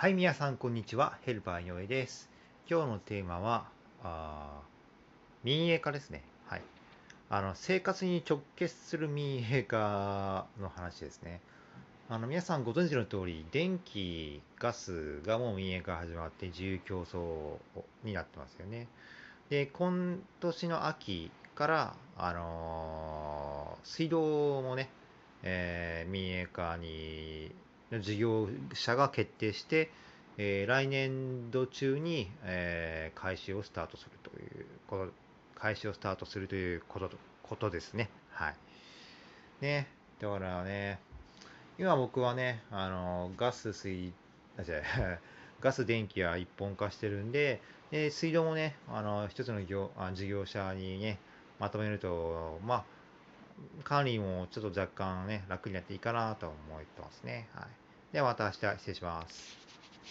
はい、皆さん、こんにちは。ヘルパー井上です。今日のテーマは、あ民営化ですね。はい。あの、生活に直結する民営化の話ですね。あの、皆さんご存知の通り、電気、ガスがもう民営化始まって自由競争になってますよね。で、今年の秋から、あのー水道もね、えー民営化に、事業者が決定して、えー来年度中に、えー開始をスタートするということ、開始をスタートするということことですね。はい。ね、だからね、今僕はね、あの、ガス、水、あ、違う、ガス、電気は一本化してるんで、で水道もね、あの、一つの業あ事業者にね、まとめると、まあ、管理もちょっと若干ね、楽になっていいかなと思ってますね。はい。ではまた明日失礼します。